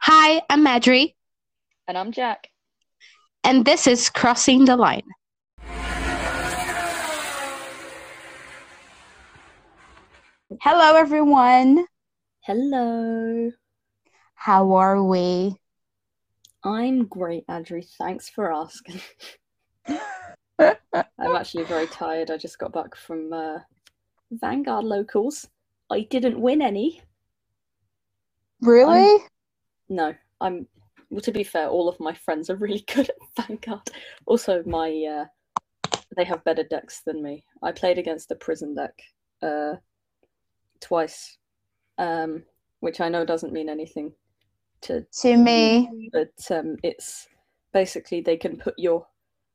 Hi, I'm Madry, And I'm Jack. and this is Crossing the Line. Hello, everyone. Hello. How are we? I'm great, Adri. Thanks for asking. I'm actually very tired. I just got back from uh, Vanguard locals. I didn't win any. Really? No, I'm. Well, to be fair, all of my friends are really good at Vanguard. Also, my uh, they have better decks than me. I played against the prison deck uh, twice, um, which I know doesn't mean anything to to me. but um, it's basically they can put your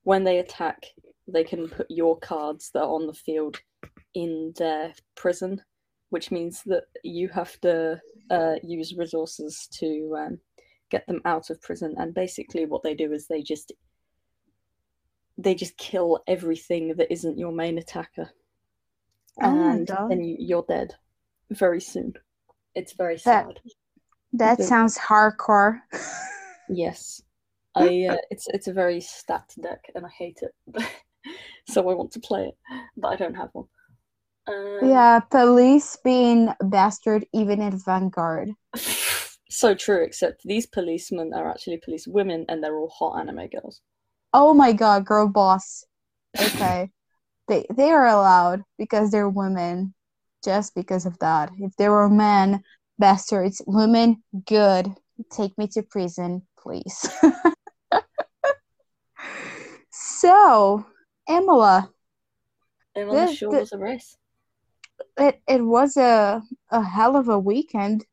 when they attack they can put your cards that are on the field in their prison which means that you have to uh, use resources to um, get them out of prison and basically what they do is they just they just kill everything that isn't your main attacker Oh and God. then you- you're dead very soon it's very sad That Okay. sounds hardcore. Yes, I. Uh, it's it's a very stacked deck, and I hate it. so I want to play it, but I don't have one. Um, Yeah, police being bastard even in Vanguard. so true. Except these policemen are actually police women, and they're all hot anime girls. Oh my god, girl boss. Okay. they they are allowed because they're women. Just because of that. If they were men, bastards, women, good. Take me to prison, please. so, Emila, This- sure was a race. It it was a a hell of a weekend.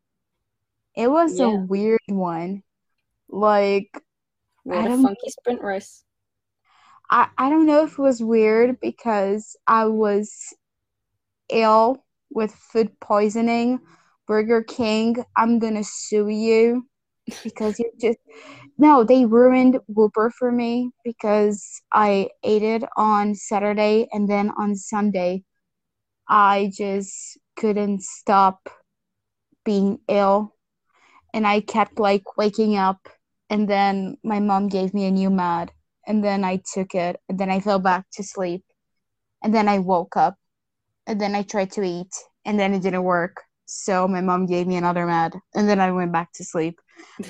It was a weird one. Like We had I a funky sprint race. I I don't know if it was weird because I was ill with food poisoning. Burger King, I'm gonna sue you because you just no, they ruined Whopper for me because I ate it on Saturday and then on Sunday I just couldn't stop being ill. And I kept like waking up. And then my mom gave me a new med and then I took it. And then I fell back to sleep. And then I woke up. And then I tried to eat. And then it didn't work. So my mom gave me another med and then I went back to sleep.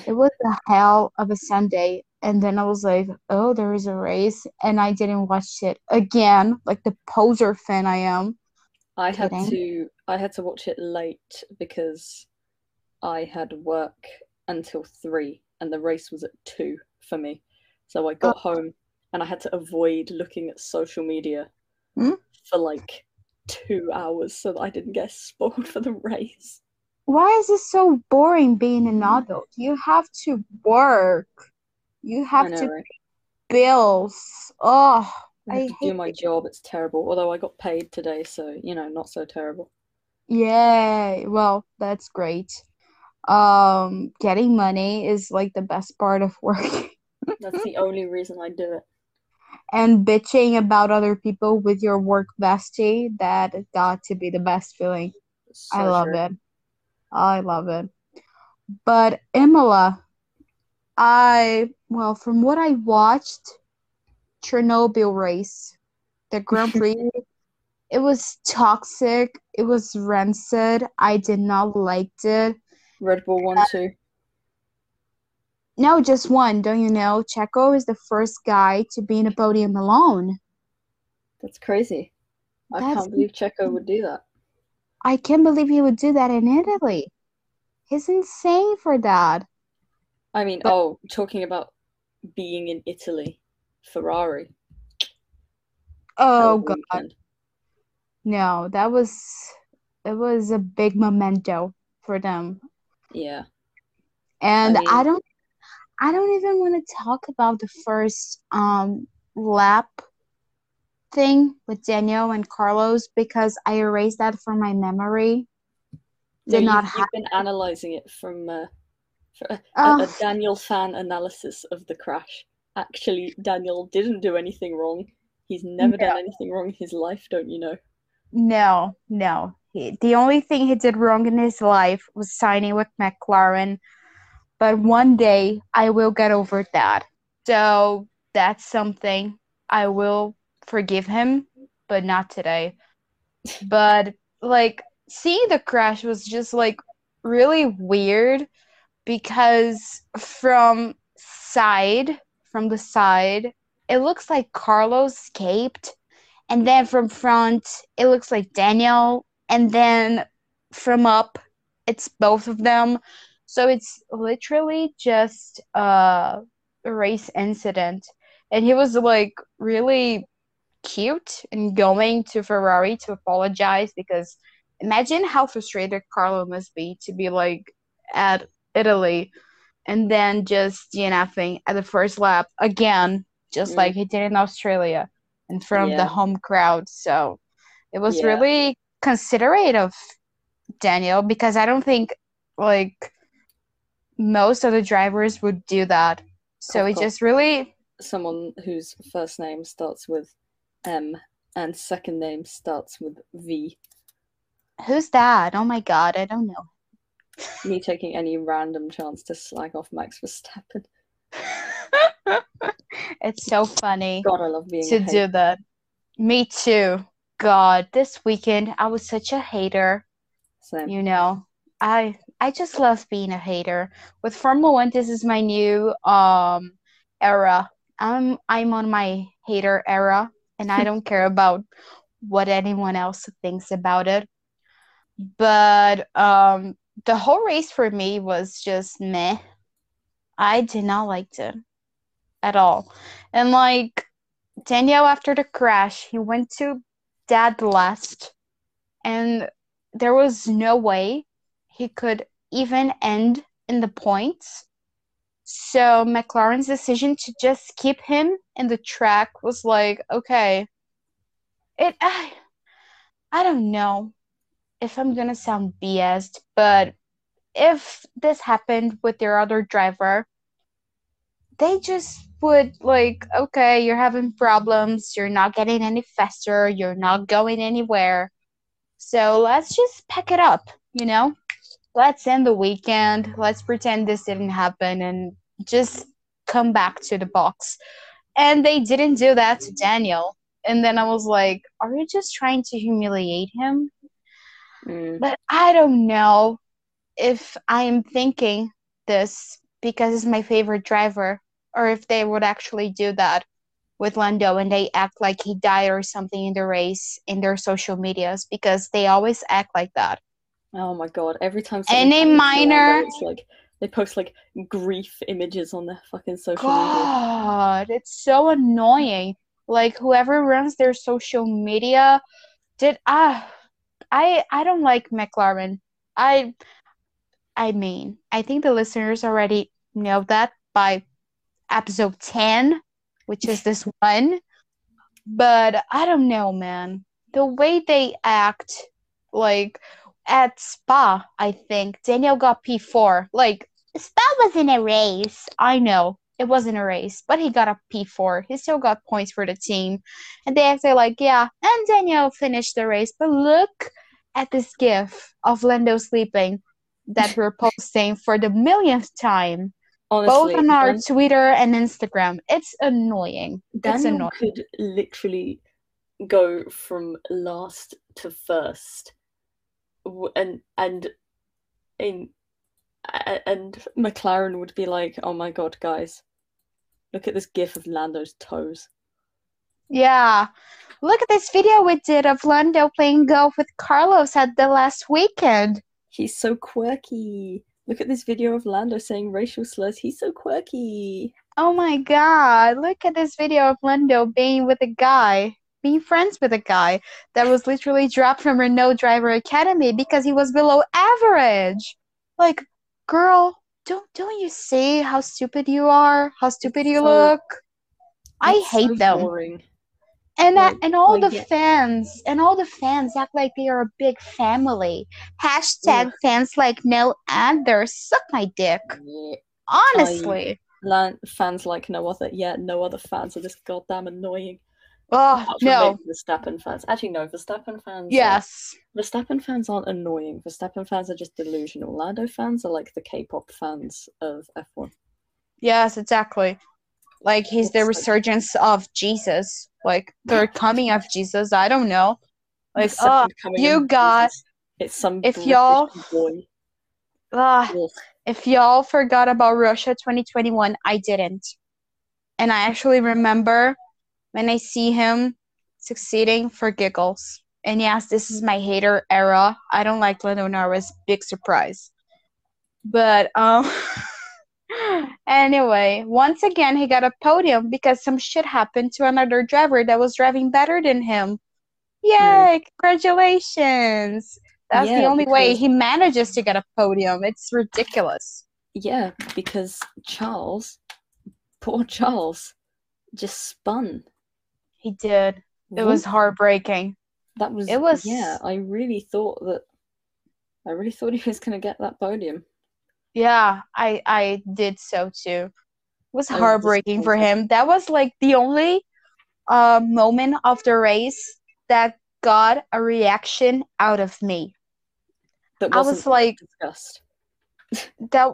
It was a hell of a Sunday. And then I was like oh there is a race. And I didn't watch it again like the poser fan I am I had Kidding. to I had to watch it late because I had work until three and the race was at two for me. So I got home and I had to avoid looking at social media Hmm? for like two hours so that I didn't get spoiled for the race. why is it so boring being an adult you have to work you have know, to right? bills oh I have to do my it. job. It's terrible. Although I got paid today, so you know, not so terrible. Yay. Well, that's great. Um, getting money is like the best part of work. That's the only reason I do it. And bitching about other people with your work bestie, that got to be the best feeling. It's I love true. it. I love it. But Imola, I, well, from what I watched, Chernobyl race, the Grand Prix, it was toxic. It was rancid. I did not like it. Red Bull one two. No, just one. Don't you know? Checo is the first guy to be in a podium alone. That's crazy. I That's can't believe Checo would do that. I can't believe he would do that in Italy. He's insane for that. I mean, But- oh, talking about being in Italy, Ferrari. Oh hell of a God, weekend. no, that was it was a big memento for them. Yeah. And I mean- I don't I don't even want to talk about the first um lap thing with Daniel and Carlos because I erased that from my memory. No, Did not you've, you've been analysing it from uh, for Oh. a Daniel fan analysis of the crash. Actually, Daniel didn't do anything wrong. He's never done anything wrong in his life, don't you know? No, no. He, the only thing he did wrong in his life was signing with McLaren but one day I will get over that. So that's something I will forgive him, but not today. But like seeing the crash was just like really weird because from side from the side it looks like Carlos escaped. And then from front it looks like Daniel. And then from up it's both of them. So it's literally just a race incident. And he was like really cute and going to Ferrari to apologize because imagine how frustrated Carlo must be to be like at Italy and then just DNFing at the first lap again, just Mm. like he did in Australia in front of the home crowd. So it was Yeah. really considerate of Daniel because I don't think like most of the drivers would do that. So it just really Someone whose first name starts with M and second name starts with V. who's that? Oh my god, I don't know. Me taking any random chance to slag off Max Verstappen. it's so funny God, I love being to do that. Me too. God, this weekend I was such a hater. Same. You know, I I just love being a hater. With Formula One, this is my new um era. I'm I'm on my hater era, and I don't care about what anyone else thinks about it. But um, the whole race for me was just meh. I did not like it at all. And like Daniel after the crash, he went to dead last and there was no way he could even end in the points. So McLaren's decision to just keep him in the track was like, okay, it I, I don't know if I'm gonna sound BS'd, but if this happened with their other driver, they just would like, okay, you're having problems, you're not getting any faster, you're not going anywhere. So let's just pack it up, you know? Let's end the weekend, let's pretend this didn't happen and just come back to the box. And they didn't do that to Daniel. And then I was like, are you just trying to humiliate him? Mm. But I don't know if I am thinking this because it's my favorite driver, or if they would actually do that with Lando and they act like he died or something in the race in their social medias because they always act like that. Oh my god! Every time Any something happens to minor- it's like they post like grief images on their fucking social media. God, it's so annoying. Like whoever runs their social media did ah I I don't like McLaren. I I mean, I think the listeners already know that by episode 10, which is this one. But I don't know, man. The way they act like at Spa, I think Daniel got P4. Like Spa wasn't a race. I know it wasn't a race, but he got a P4. He still got points for the team. And they acted like, yeah, and Daniel finished the race. But look at this gif of Lando sleeping that we're posting for the millionth time, Honestly, both on our Twitter and Instagram. It's annoying. It's Daniel annoying. could literally go from last to first, and and in and McLaren would be like, "Oh my god, guys, look at this gif of Lando's toes." Yeah. Look at this video we did of Lando playing golf with Carlos at the last weekend. He's so quirky. Look at this video of Lando saying racial slurs. He's so quirky. Oh my god, look at this video of Lando being with a guy, being friends with a guy that was literally dropped from Renault Driver Academy because he was below average. Like, girl, don't don't you see how stupid you are? How stupid you So- look? I That's so hate them. boring. And Like- and all like, the yeah. fans and all the fans act like they are a big family. Hashtag fans like no other. Suck my dick. Yeah. Honestly. Lan- fans like no other. Yeah, no other fans are just goddamn annoying. Oh no. Verstappen fans. Actually, no. The Verstappen fans. are- Yes. Verstappen fans aren't annoying. The Verstappen fans are just delusional. Lando fans are like the K-pop fans of F1. Yes, exactly. Like he's the resurgence of Jesus. Like the coming of Jesus. I don't know. Like, oh, you got- It's some if y'all- ah, if y'all forgot about Russia 2021, I didn't. And I actually remember when I see him succeeding for giggles. And yes, this is my hater era. I don't like Lando Norris. Big surprise. But um anyway, once again he got a podium because some shit happened to another driver that was driving better than him. Hmm. Yay, congratulations. That's the Yeah, only way he manages to get a podium. It's ridiculous. Yeah, because Charles, poor Charles, just spun. He did. It was heartbreaking. That was. it was- Yeah, I really thought that. I really thought he was going to get that podium. Yeah, I I did so too. It was heartbreaking for him. That was like the only uh moment of the race that got a reaction out of me. That I was like disgust. that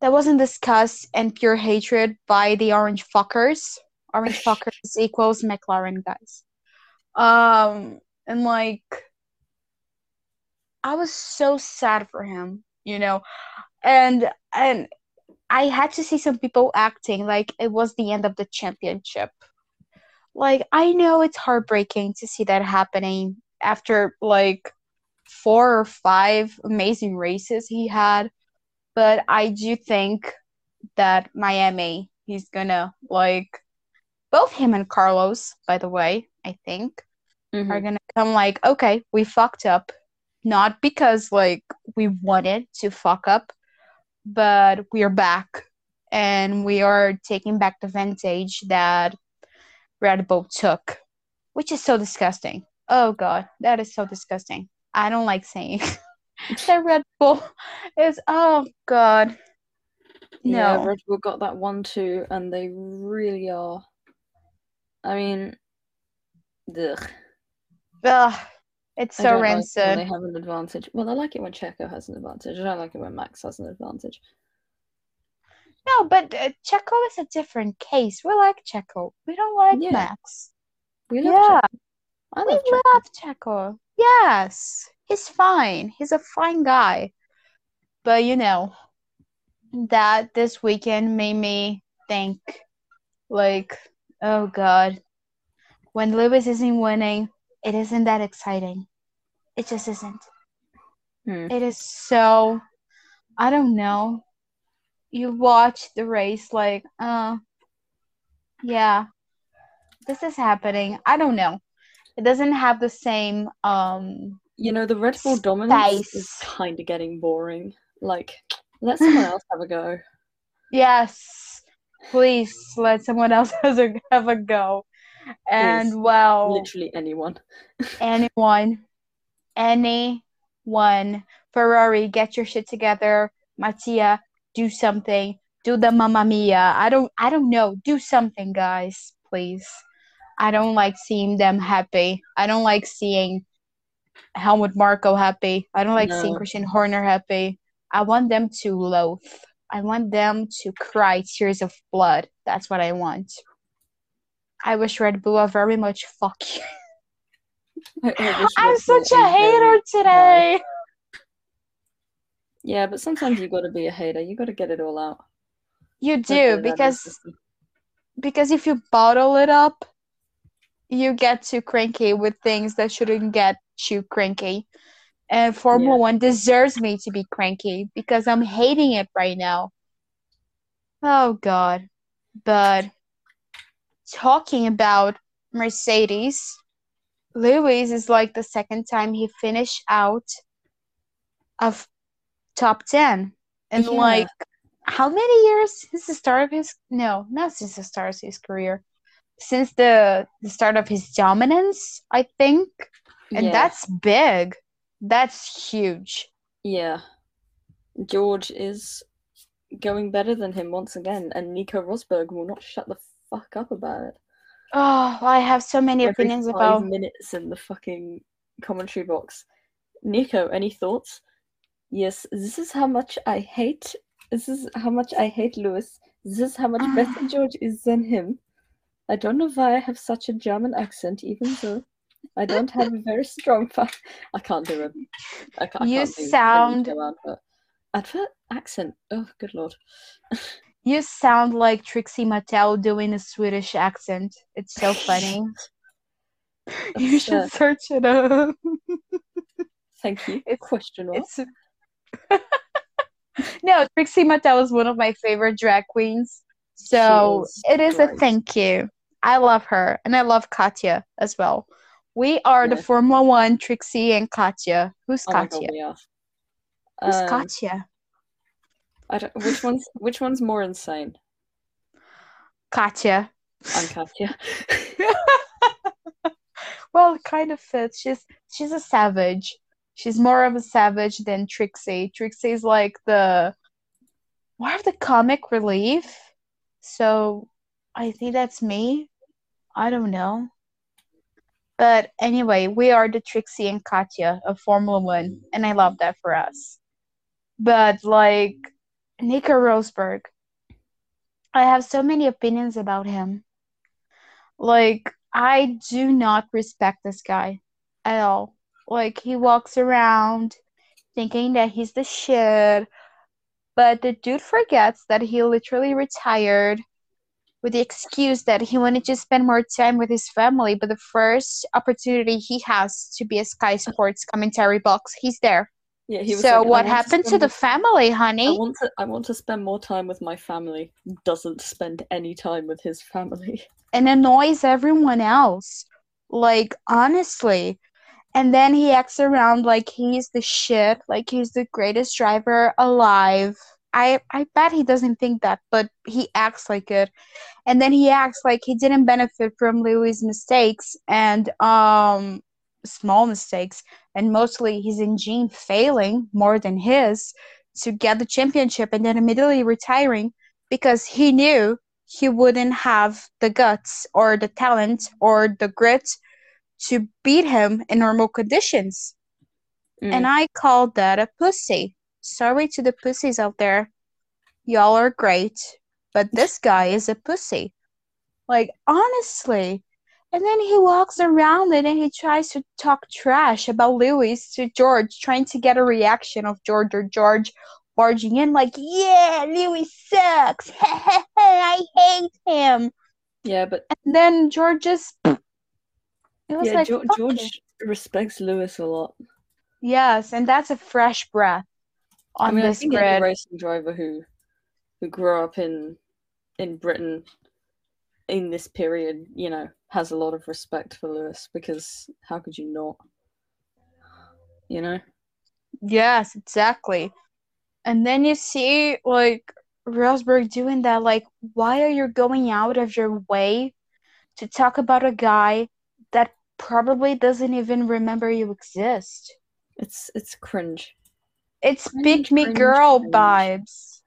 that wasn't disgust and pure hatred by the orange fuckers. Orange fuckers equals McLaren guys. Um and like I was so sad for him, you know. And and I had to see some people acting like it was the end of the championship. Like I know it's heartbreaking to see that happening after like four or five amazing races he had but I do think that Miami, he's gonna like both him and Carlos, by the way, I think, Mhm. are gonna come like, okay, we fucked up. Not because like we wanted to fuck up, but we are back and we are taking back the vantage that Red Bull took, which is so disgusting. Oh god, that is so disgusting. I don't like saying that Red Bull is oh god. Yeah, No. Red Bull got that one too, and they really are. I mean, ugh. Ugh, it's so don't like they have an advantage. Well, I like it when Checo has an advantage. I don't like it when Max has an advantage. No, but uh, Checo is a different case. We like Checo. We don't like Yeah. Max. We love Yeah, Checo. I we love Checo. love Checo. Yes, he's fine. He's a fine guy. But you know, that this weekend made me think, like, oh God, when Lewis isn't winning, it isn't that exciting. It just isn't. Hmm. It is so, I don't know. You watch the race like, uh, yeah, this is happening. I don't know. It doesn't have the same, um, You know, the Red Bull dominance is kind of getting boring. Like, let someone else have a go. yes, please let someone else a, have a go. And well, Literally anyone. anyone, anyone, Ferrari, get your shit together. Mattia, do something. Do the Mamma Mia. I don't, I don't know. Do something, guys, please. I don't like seeing them happy. I don't like seeing Helmut Marko happy. I don't like seeing No. Christian Horner happy. I want them to loathe. I want them to cry tears of blood. That's what I want. I wish Red Bull a very much fuck you. I- I wish I'm such a hater today. Yeah, but sometimes you got to be a hater. You got to get it all out. You Gotta get it do because because if you bottle it up, you get too cranky with things that shouldn't get you cranky. And Formula Yeah. One deserves me to be cranky because I'm hating it right now. Oh God. But talking about Mercedes, Lewis is like the second time he finished out of top 10. And Yeah. like how many years since the start of his no, not since the start of his career. Since the the start of his dominance, I think. And yeah, that's big. That's huge. yeah. George is going better than him once again, and Nico Rosberg will not shut the fuck up about it. Oh, I have so many Every opinions five about. minutes in the fucking commentary box. Nico, any thoughts? Yes, this is how much I hate. This is how much I hate Lewis. This is how much better George is than him. I don't know why I have such a German accent, even though I don't have a very strong. Fa- I can't do it. I can't. I You can't do any sound- advert. Advert accent. Oh, good lord. You sound like Trixie Mattel doing a Swedish accent. It's so funny. you should uh, search it up. Thank you. It's- Question. It's no, Trixie Mattel is one of my favorite drag queens. So is it is a thank you. I love her and I love Katya as well. We are the Yeah. Formula One Trixie and Katya. Who's Oh god, Katya? are. Who's Um, Katya? I don't, which one's which one's more insane? Katya. I'm Katya. well, it kind of fits. She's she's a savage. She's more of a savage than Trixie. Trixie's like the more of the comic relief. So I think that's me. I don't know. But anyway, we are the Trixie and Katya of Formula One, and I love that for us. But like Nico Rosberg, I have so many opinions about him. Like, I do not respect this guy at all. Like, he walks around thinking that he's the shit, but the dude forgets that he literally retired with the excuse that he wanted to spend more time with his family. But the first opportunity he has to be a Sky Sports commentary box, he's there. Yeah, he was So, like, what happened to spend the family, I honey? want to I want to spend more time with my family. Doesn't spend any time with his family. and annoys everyone else. Like, honestly. And then he acts around like he's the shit, like he's the greatest driver alive. I I bet he doesn't think that, but he acts like it. And then he acts like he didn't benefit from Lewis' mistakes and um small mistakes and mostly his engine failing more than his to get the championship and then immediately retiring because he knew he wouldn't have the guts or the talent or the grit to beat him in normal conditions. Mm. And I called that a pussy. Sorry to the pussies out there. Y'all are great, but this guy is a pussy. Like, honestly. And then he walks around it and he tries to talk trash about Lewis to George, trying to get a reaction of George or George barging in, like, yeah, Lewis sucks. I hate him. Yeah, but And then George just. It was yeah, like, George, "Fuck. George respects Lewis a lot. Yes, and that's a fresh breath on I mean, I this think any grid. racing driver who who grew up in in Britain in this period, you know, has a lot of respect for Lewis because how could you not? You know? Yes, exactly. And then you see like Rosberg doing that, like, why are you going out of your way to talk about a guy that probably doesn't even remember you exist? It's it's cringe. It's Cringe, pick me girl cringe. vibes.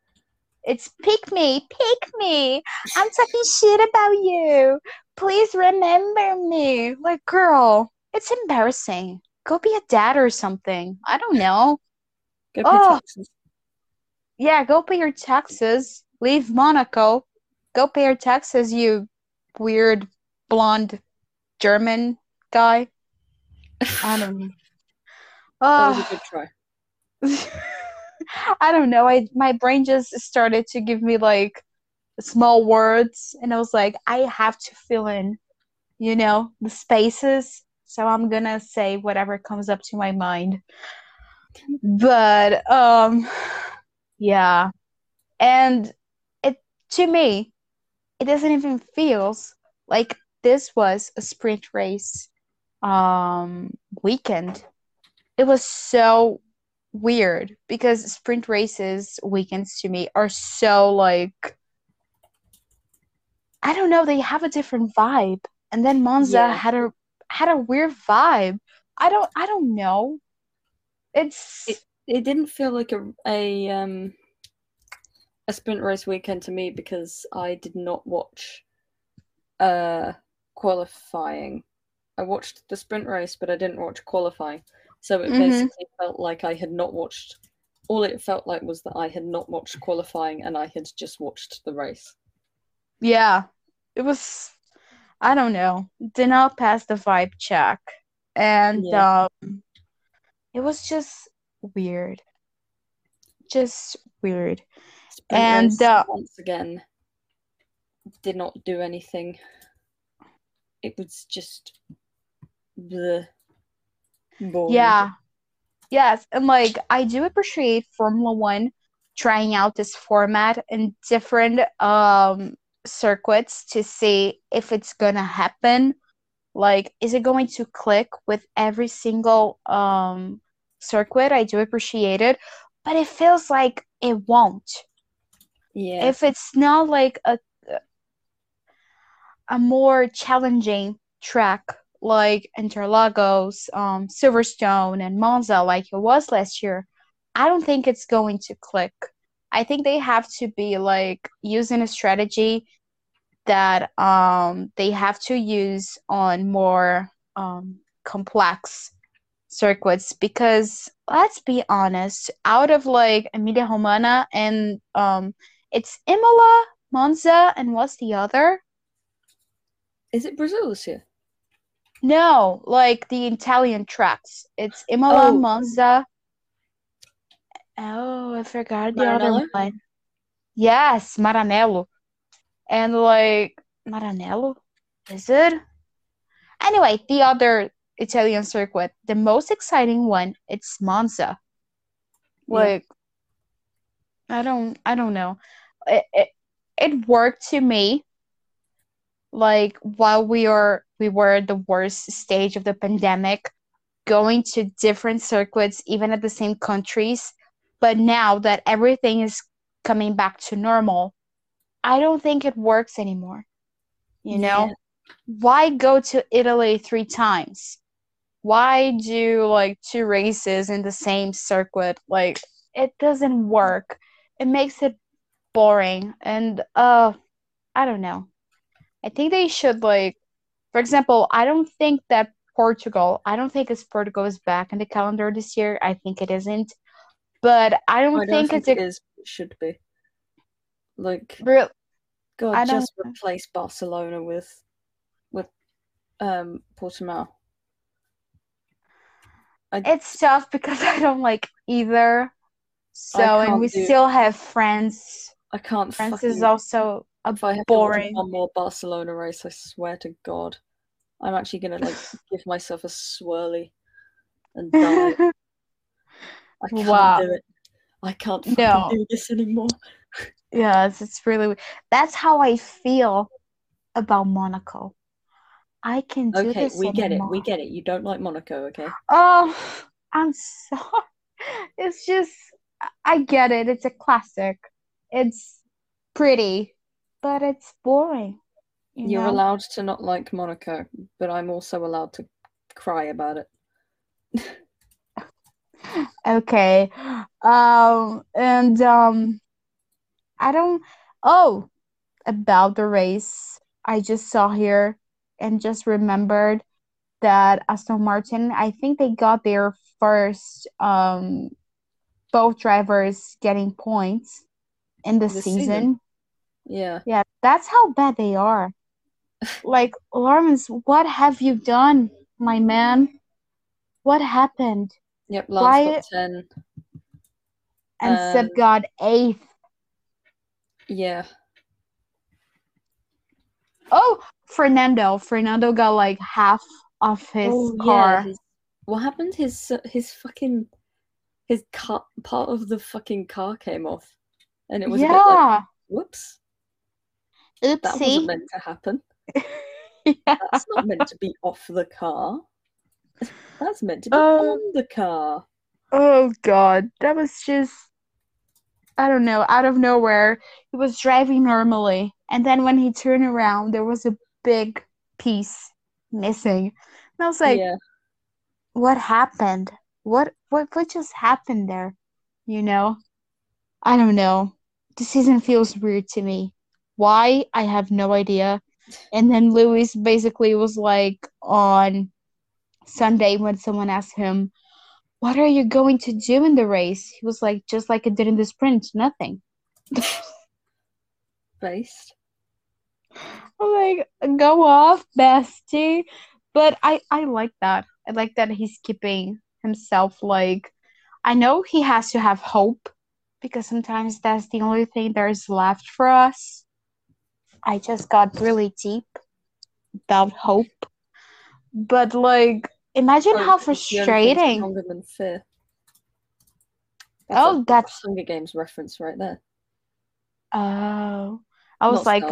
It's pick me, pick me. I'm talking shit about you. Please remember me. Like, girl, it's embarrassing. Go be a dad or something. I don't know. Go Oh. taxes. Yeah, go pay your taxes. Leave Monaco. Go pay your taxes, you weird blonde German guy. I don't know. That was a Oh, good try. I don't know. I my brain just started to give me like small words, and I was like, I have to fill in, you know, the spaces. So I'm gonna say whatever comes up to my mind. But um, yeah, and it to me, it doesn't even feels like this was a sprint race um weekend. It was so weird because sprint races weekends to me are so like I don't know, they have a different vibe. And then Monza Yeah. had a had a weird vibe. I don't I don't know. It's It- It didn't feel like a a um a sprint race weekend to me because I did not watch uh qualifying. I watched the sprint race, but I didn't watch qualifying. So it Mhm. basically felt like I had not watched. All it felt like was that I had not watched qualifying and I had just watched the race. Yeah, it was. I don't know. Did not pass the vibe check, and Yeah. um, it was just weird. Just weird. And, uh, once again did not do anything. It was just the Yeah. Yes, and like I do appreciate Formula One trying out this format in different um circuits to see if it's gonna happen. Like, is it going to click with every single um circuit? I do appreciate it, but it feels like it won't. Yeah. If it's not like a a more challenging track like Interlagos, um, Silverstone, and Monza, like it was last year, I don't think it's going to click. I think they have to be like using a strategy that um, they have to use on more um, complex circuits because let's be honest, out of like Emilia Romagna and um, it's Imola, Monza, and what's the other? Is it Brazil this year? No, like the Italian tracks. It's Imola, Oh. Monza. Oh, I forgot the other one. Yes, Maranello. And like Maranello? Is it? Anyway, the other Italian circuit, the most exciting one, it's Monza. Yeah. Like I don't I don't know. It, it it worked to me like while we are we were at the worst stage of the pandemic going to different circuits even at the same countries. But now that everything is coming back to normal i don't think it works anymore you know? Yeah. why go to italy three times? Why do like two races in the same circuit? Like it doesn't work. It makes it boring. And uh i don't know. I think they should like, for example, I don't think that Portugal. I don't think it's Portugal is back in the calendar this year. I think it isn't, but I don't I don't think, think it's it a is. Should be. Like real. God, I just replace Barcelona with with um Portimao. It's tough because I don't like either. So and we do- still have France. I can't. France is also a if I have to watch boring. one more Barcelona race, I swear to God, I'm actually gonna like give myself a swirly and die. I can't Wow. do it. I can't fucking No. do this anymore. yeah, it's really. That's how I feel about Monaco. I can do Okay, this we get it. We get it. You don't like Monaco, okay? Oh, I'm sorry. It's just, I get it. It's a classic. It's pretty, but it's boring. You You're know? allowed to not like Monaco, but I'm also allowed to cry about it. Okay. Um, and um, I don't. Oh, about the race, I just saw here and just remembered that Aston Martin, I think they got their first um both drivers getting points in the This season. season? Yeah. Yeah, that's how bad they are. Like, Lawrence, what have you done, my man? What happened? Yep, Lance Why- got 10. And Seb Um, got eighth. Yeah. Oh, Fernando. Fernando got like half of his oh, yeah. car. His, what happened? His his fucking his car part of the fucking car came off, and it was bit like, yeah. whoops, that wasn't meant to happen. Yeah. That's not meant to be off the car. That's meant to be Uh, on the car. Oh God, that was just I don't know, out of nowhere. He was driving normally, and then when he turned around, there was a big piece missing. And I was like, yeah, what happened? What what what just happened there? You know? I don't know. The season feels weird to me. Why? I have no idea. And then Lewis basically was like on Sunday when someone asked him, What are you going to do in the race? He was like, Just like I did in the sprint, nothing. Based. I'm like, Go off, bestie. But I, I like that. I like that he's keeping himself like, I know he has to have hope because sometimes that's the only thing there's left for us. I just got really deep about hope. But like imagine how Hope is the only thing frustrating. Stronger than fear. Oh, a that's Hunger Games reference right there. oh I was Not like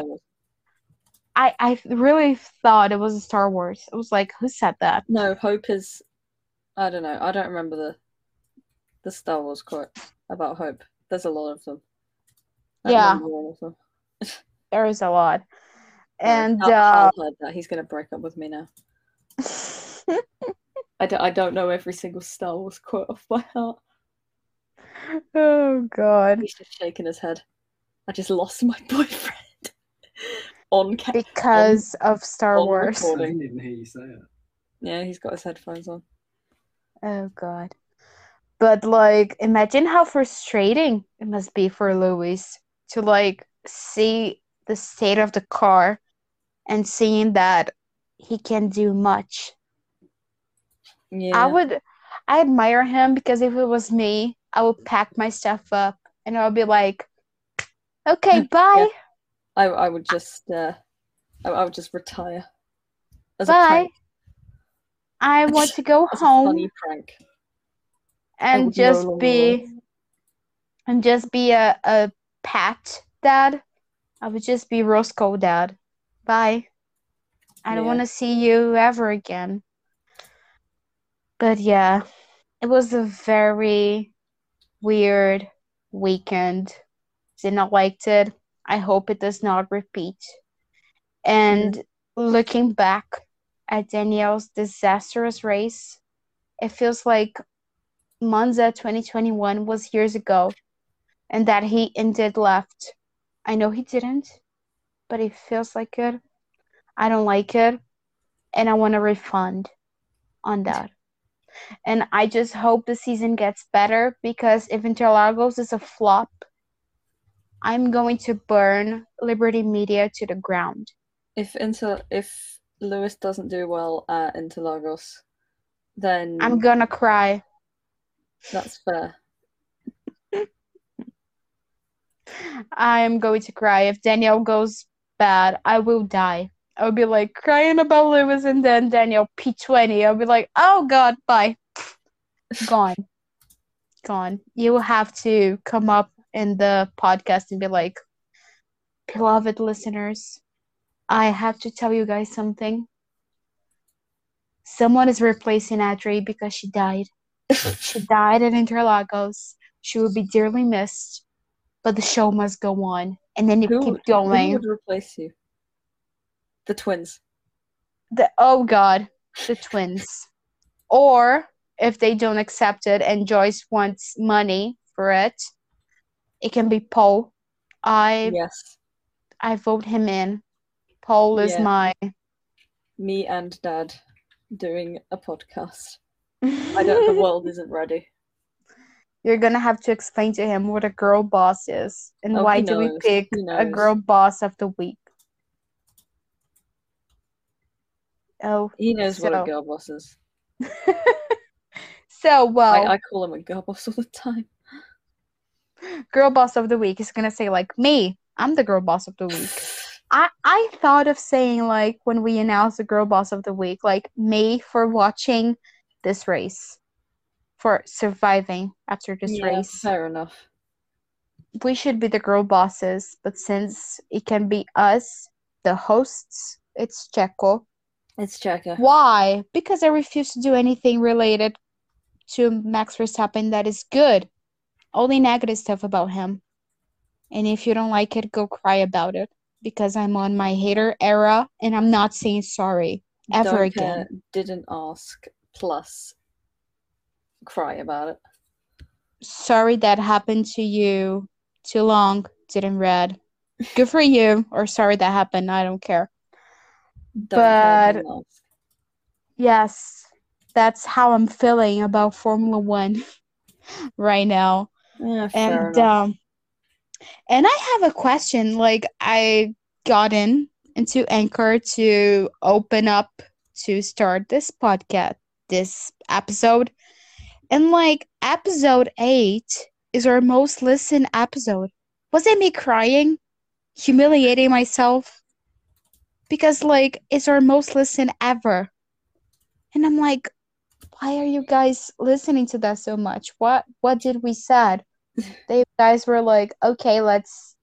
I I really thought it was a Star Wars. I was like, who said that? no, hope is. I don't know. I don't remember the the Star Wars quote about hope. There's a lot of them. I Yeah. remember all of them. There is a lot. And Hal- uh Hal heard that. He's gonna break up with me now. I don't, I don't know every single Star Wars quote off by heart. oh god. He's just shaking his head. I just lost my boyfriend on ca- Because of Star on Wars. I didn't hear you say it. Yeah, he's got his headphones on. Oh god. But like imagine how frustrating it must be for Lewis to like see the state of the car and seeing that he can do much. Yeah, I would I admire him because if it was me, I would pack my stuff up and I would be like, Okay, bye. I, I would just, uh, I, I would just retire. As Bye. I want to go home funny prank. And just be and just be a, a pat dad. I would just be Roscoe dad. Bye. I don't Yeah. want to see you ever again. But yeah, it was a very weird weekend. Did not liked it. I hope it does not repeat. And looking back at Daniel's disastrous race, it feels like Monza 2021 was years ago and that he ended left. I know he didn't, but it feels like it. I don't like it, and I want a refund on that. And I just hope the season gets better because if Interlagos is a flop, I'm going to burn Liberty Media to the ground. If Inter, if Lewis doesn't do well at Interlagos, then I'm gonna cry. that's fair. I am going to cry. If Daniel goes bad, I will die. I'll be like crying about Lewis and then Daniel P20. I'll be like, oh God, bye. Gone. Gone. You will have to come up in the podcast and be like, beloved listeners, I have to tell you guys something. Someone is replacing Adri because she died. She died at Interlagos. She will be dearly missed, but the show must go on. And then you Who, keep who going. would replace you? The twins. The oh god, the twins. Or if they don't accept it and Joyce wants money for it, it can be Paul. I Yes. I vote him in. Paul is Yeah. my Me and Dad doing a podcast. I don't. The world isn't ready. You're gonna have to explain to him what a girl boss is and Oh, why do we pick a girl boss of the week. Oh, He knows what a girl boss is. so well, I, I call him a girl boss all the time. girl boss of the week is gonna say like me. I'm the girl boss of the week. I I thought of saying like when we announced the girl boss of the week, like me for watching this race, for surviving after this yeah, race. fair enough. We should be the girl bosses, but since it can be us, the hosts, it's Checo. It's Jacka. Why? Because I refuse to do anything related to Max Verstappen that is good. Only negative stuff about him. And if you don't like it, go cry about it. Because I'm on my hater era and I'm not saying sorry ever Don't again. didn't ask. Plus, cry about it. Sorry that happened to you. Too long, didn't read. Good for you. Or sorry that happened. I don't care. Don't But- Yes, that's how I'm feeling about Formula One right now. Yeah, And um and I have a question. Like I got in into Anchor to open up to start this podcast, this episode. And like episode 8 is our most listened episode. Was it me crying? Humiliating myself? Because like it's our most listened ever. And I'm like, why are you guys listening to that so much? What what did we said? They guys were like, okay, let's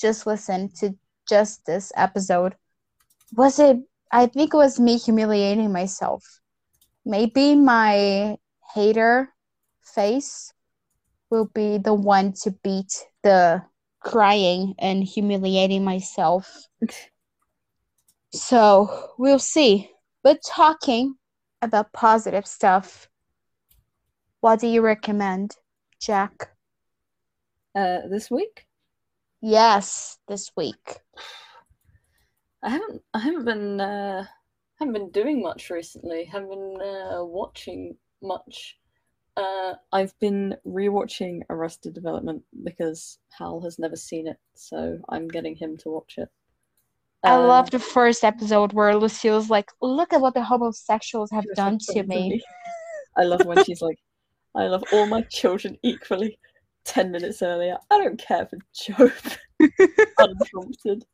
just listen to just this episode. Was it I think it was me humiliating myself. Maybe my hater face will be the one to beat the crying and humiliating myself. So we'll see. But talking about positive stuff, what do you recommend, Jack? Uh, this week, Yes, this week. I haven't, I haven't been, uh, haven't been doing much recently. Haven't been uh, watching much. Uh, I've been rewatching Arrested Development because Hal has never seen it, so I'm getting him to watch it. I Uh, love the first episode where Lucille's like, look at what the homosexuals have done to done me. I love when she's like, I love all my children equally. Ten minutes earlier, I don't care for Gob. Unprompted.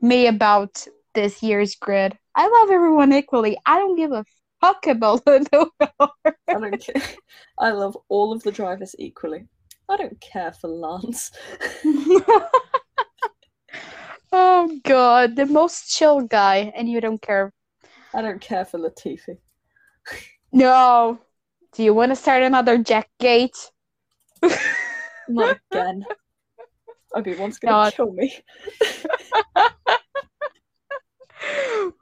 Me about this year's grid. I love everyone equally. I don't give a fuck about the I don't care. I love all of the drivers equally. I don't care for Lance. Oh god, the most chill guy, and you don't care. I don't care for Latifi. No. Do you want to start another Jack Gate? Not again. Obi-Wan's gonna God. kill me.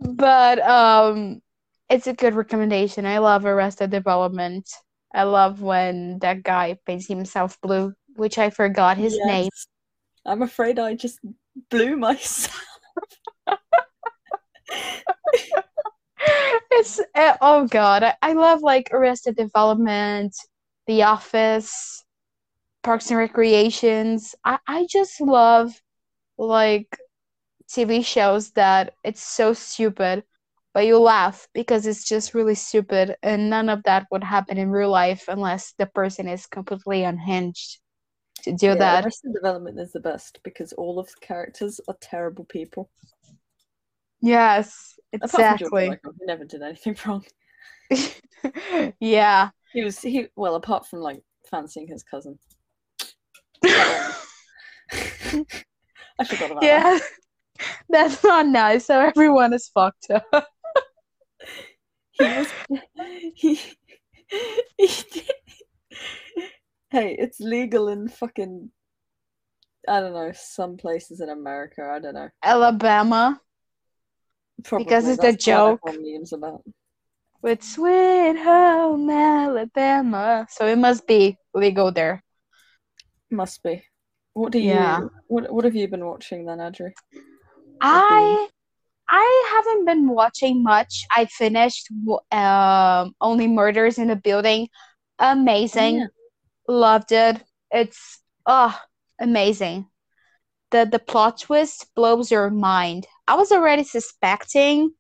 but um it's a good recommendation. I love Arrested Development. I love when that guy paints himself blue, which I forgot his name. I'm afraid I just blew myself. It's uh, oh god, I, I love like Arrested Development, The Office, Parks and Recreations. I, I just love like TV shows that it's so stupid, but you laugh because it's just really stupid and none of that would happen in real life unless the person is completely unhinged to do Yeah, that. Arrested Development is the best because all of the characters are terrible people. Yes, Apart from George exactly. Michael, who never did anything wrong. yeah. He was he well, apart from like fancying his cousin. I forgot about that. Yeah, that's not nice. So everyone is fucked up. He was he, he did. Hey, it's legal in fucking I don't know, some places in America, I don't know. Alabama Probably Because it's a joke. memes about. with Sweet Home Alabama. So it must be legal there. Must be. What do you Yeah. what what have you been watching then, Adri? I I haven't been watching much. I finished um Only Murders in the Building. Amazing. yeah. Loved it. It's oh amazing. The the plot twist blows your mind. I was already suspecting,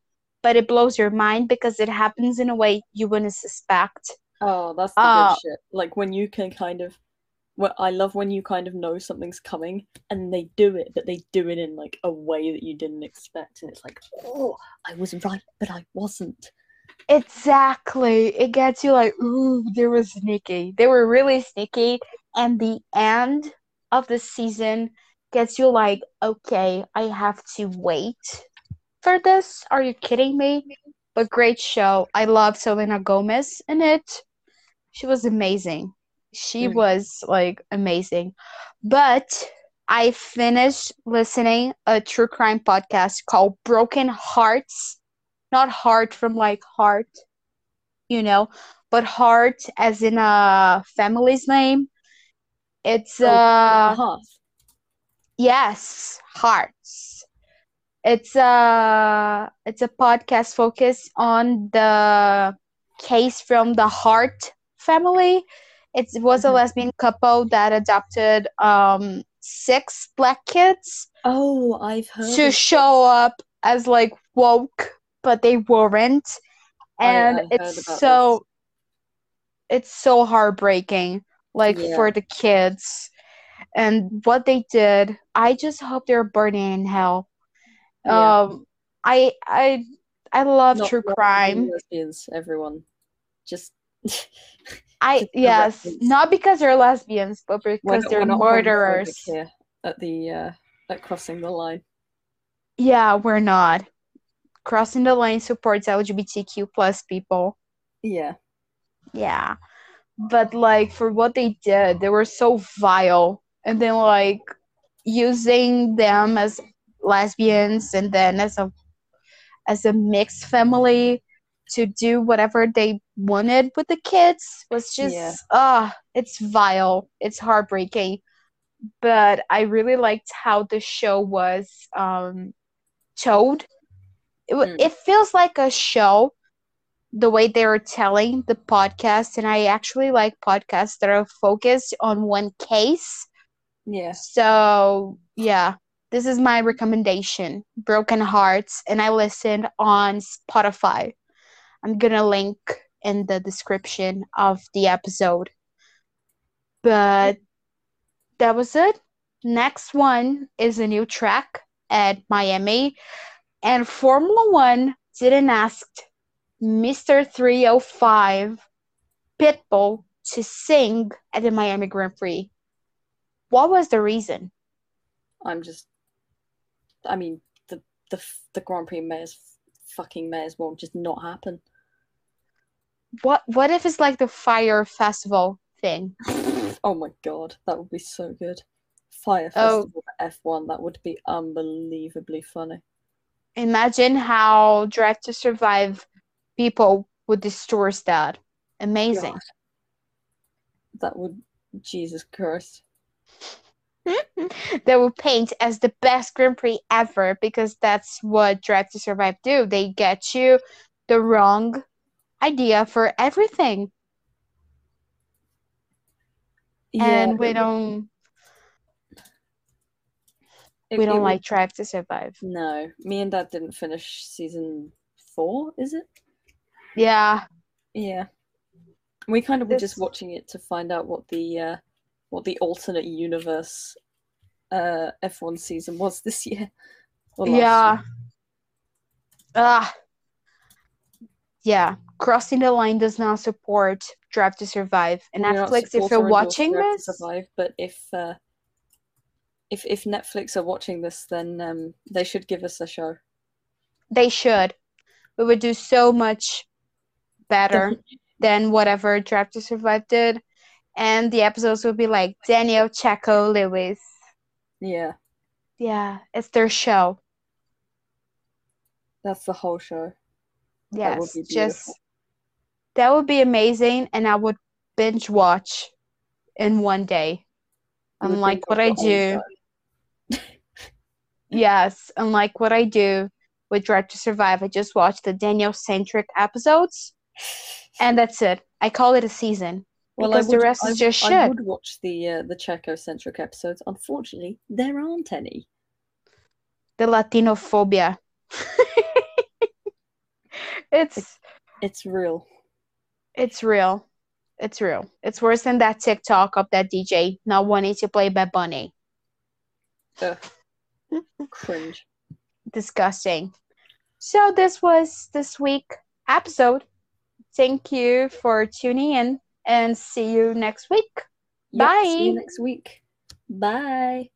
but it blows your mind because it happens in a way you wouldn't suspect. Oh, that's the Uh, good shit. Like when you can kind of well, I love when you kind of know something's coming and they do it, but they do it in like a way that you didn't expect, and it's like, oh, I was right, but I wasn't. Exactly. It gets you like, ooh, they were sneaky. They were really sneaky. And the end of the season gets you like, okay, I have to wait for this. Are you kidding me? But great show. I love Selena Gomez in it. She was amazing. She Mm. was like amazing. But I finished listening a true crime podcast called Broken Harts. Not heart from like heart, you know, but Hart as in a family's name. It's Oh, uh. Yes, Harts. It's a it's a podcast focused on the case from the Hart family. It was a Mhm. lesbian couple that adopted um six black kids Oh, I've heard. to show up as like woke, but they weren't. And I it's so it's so heartbreaking, like Yeah. for the kids. And what they did, I just hope they're burning in hell. Yeah. Um I I I love Not true crime. Lesbians, everyone. Just. I yes, reference. not because they're lesbians, but We're because they're we're not murderers. here at the uh, at crossing the line. Yeah, we're not. Crossing the line supports LGBTQ plus people. Yeah. Yeah. But like for what they did, they were so vile. And then like using them as lesbians and then as a as a mixed family to do whatever they wanted with the kids was just Yeah. ah it's vile. It's heartbreaking. But I really liked how the show was um told. It, Mm. it feels like a show the way they were telling the podcast and i actually like podcasts that are focused on one case Yeah. so yeah this is my recommendation broken Harts and i listened on spotify i'm gonna link in the description of the episode but that was it next one is a new track at miami and formula one didn't ask Mr. 305 Pitbull to sing at the Miami Grand Prix. What was the reason? I'm just. I mean, the the the Grand Prix may as fucking may as well just not happen. What what if it's like the Fyre festival thing? oh my god, that would be so good. Fyre Oh. Festival F1, that would be unbelievably funny. Imagine how Drive to Survive people would distort that. Amazing. God. That would. Jesus Christ. they will paint as the best Grand Prix ever because that's what Drive to Survive do. They get you the wrong idea for everything. and we don't it- we don't would- like Drive to Survive. No, me and Dad didn't finish season four, is it? Yeah. Yeah. We kind of were just watching it to find out what the uh, what the alternate universe uh, F1 season was this year. or last Yeah. Ah. Yeah. Crossing the Line does not support Drive to Survive. And We're Netflix, if you're watching this, Survive, but if uh, if if Netflix are watching this, then um, they should give us a show. they should. We would do so much better than whatever Drive to Survive did. And the episodes would be like Daniel Checo Lewis. yeah, Yeah, it's their show. that's the whole show. Yes, just. That would be amazing, and I would binge watch in one day. Would Unlike what I watch it all the do, yes, unlike what I do with Drive to Survive, I just watch the Daniel centric episodes, and that's it. I call it a season Well, because I the rest I, is just I shit. would watch the uh, the Checo-centric episodes. Unfortunately, there aren't any. The Latino phobia. it's It's real. It's real. It's real. It's worse than that TikTok of that DJ not wanting to play Bad Bunny. Ugh. Cringe. disgusting. So this was this week episode. Thank you for tuning in and see you next week. Yep, See you next week. Bye.